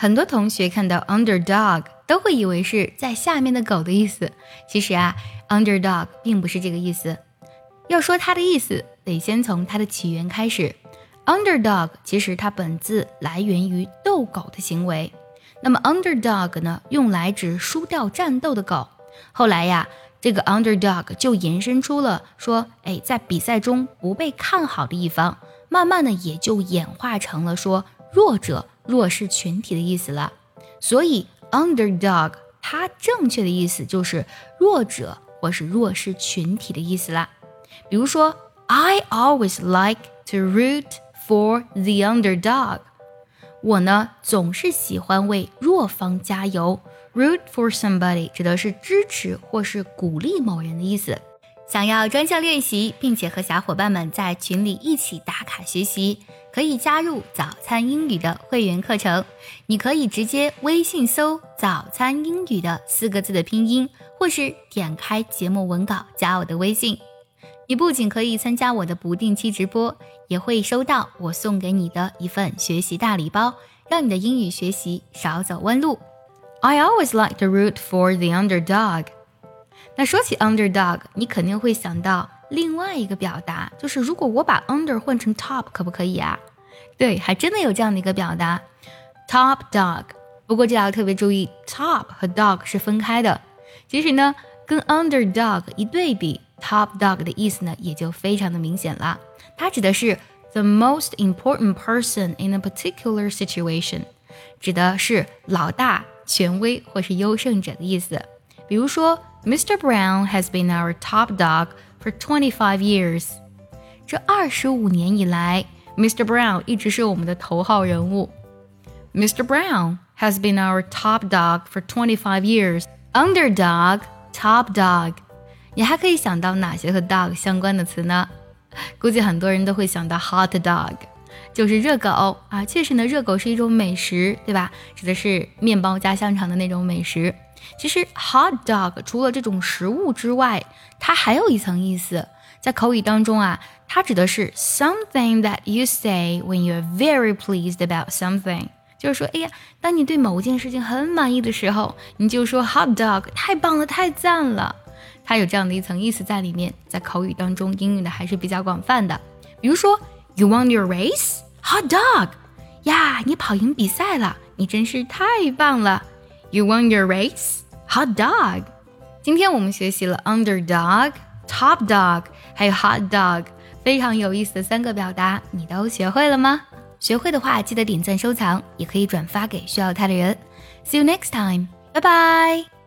很多同学看到 underdog 都会以为是在下面的狗的意思。其实啊，underdog 并不是这个意思。要说它的意思，得先从它的起源开始。underdog 其实它本字来源于斗狗的行为。那么 underdog 呢，用来指输掉战斗的狗。后来呀，这个 underdog 就延伸出了说，哎，在比赛中不被看好的一方。慢慢的也就演化成了说弱者。弱势群体的意思了，所以 underdog 它正确的意思就是弱者或是弱势群体的意思啦。比如说，I always like to root for the underdog。我呢总是喜欢为弱方加油。root for somebody 指的是支持或是鼓励某人的意思。想要专项练习，并且和小伙伴们在群里一起打卡学习，可以加入早餐英语的会员课程。你可以直接微信搜“早餐英语”的四个字的拼音，或是点开节目文稿加我的微信。你不仅可以参加我的不定期直播，也会收到我送给你的一份学习大礼包，让你的英语学习少走弯路。I always like to root for the underdog. 那说起 underdog，你肯定会想到另外一个表达，就是如果我把 under 换成 top，可不可以啊？对，还真的有这样的一个表达，top dog。不过这要特别注意，top 和 dog 是分开的。其实呢，跟 underdog 一对比，top dog 的意思呢也就非常的明显了。它指的是 the most important person in a particular situation，指的是老大、权威或是优胜者的意思。比如说。Mr. Brown has been our top dog for twenty-five years。这二十五年以来 ，Mr. Brown 一直是我们的头号人物。Mr. Brown has been our top dog for twenty-five years. Underdog, top dog。你还可以想到哪些和 dog 相关的词呢？估计很多人都会想到 hot dog，就是热狗啊。确实呢，热狗是一种美食，对吧？指的是面包加香肠的那种美食。其实，hot dog 除了这种食物之外，它还有一层意思。在口语当中啊，它指的是 something that you say when you're very pleased about something，就是说，哎呀，当你对某件事情很满意的时候，你就说 hot dog，太棒了，太赞了。它有这样的一层意思在里面，在口语当中应用的还是比较广泛的。比如说，You won your race，hot dog，呀，你跑赢比赛了，你真是太棒了。You won your race, hot dog。今天我们学习了 underdog、top dog，还有 hot dog， 非常有意思的三个表达，你都学会了吗？学会的话，记得点赞收藏，也可以转发给需要它的人。See you next time，拜拜。